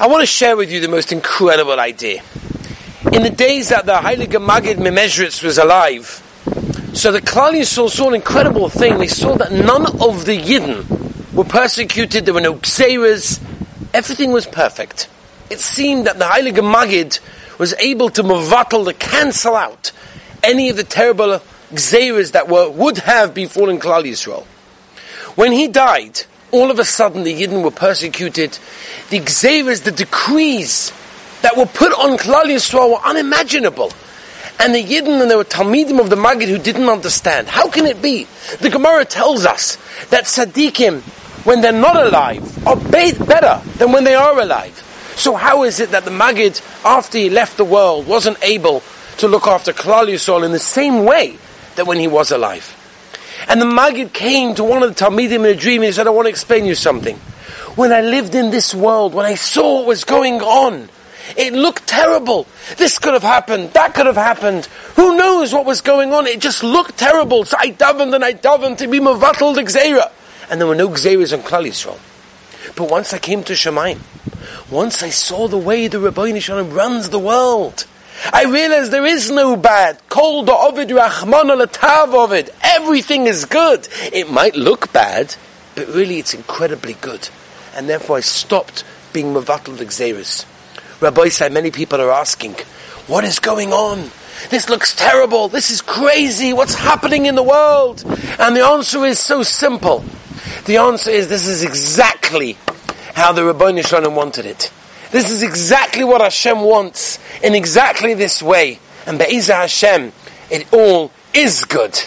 I want to share with you the most incredible idea. In the days that the Heilige Maggid Memezritz was alive, so the Klal Yisrael saw an incredible thing. They saw that none of the Yidden were persecuted. There were no Gzeiras. Everything was perfect. It seemed that the Heilige Maggid was able to mavatal, to cancel out any of the terrible Gzeiras that were, would have befallen Klal Yisrael. When he died, all of a sudden the Yidden were persecuted. The Gzeiras, the decrees that were put on Klal Yisrael were unimaginable. And the Yidden and there were Talmidim of the Maggid who didn't understand. How can it be? The Gemara tells us that Tzaddikim, when they're not alive, are better than when they are alive. So how is it that the Maggid, after he left the world, wasn't able to look after Klal Yisrael in the same way that when he was alive? And the Maggid came to one of the Talmidim in a dream and he said, I want to explain you something. When I lived in this world, when I saw what was going on, it looked terrible. This could have happened. That could have happened. Who knows what was going on? It just looked terrible. So I davened and I davened to be Mavatal Gzeira. And there were no Gzeiras on Klal Yisrael. But once I came to Shamayim, once I saw the way the Ribono Shel Olam runs the world, I realize there is no bad. Kol Ovid Rahman Latav Ovid. Everything is good. It might look bad, but really it's incredibly good. And therefore I stopped being Mavatal Gzeiras. Rabbi said many people are asking, what is going on? This looks terrible. This is crazy. What's happening in the world? And the answer is so simple. The answer is this is exactly how the Ribono Shel Olam wanted it. This is exactly what Hashem wants in exactly this way. And Be'ezah Hashem, it all is good.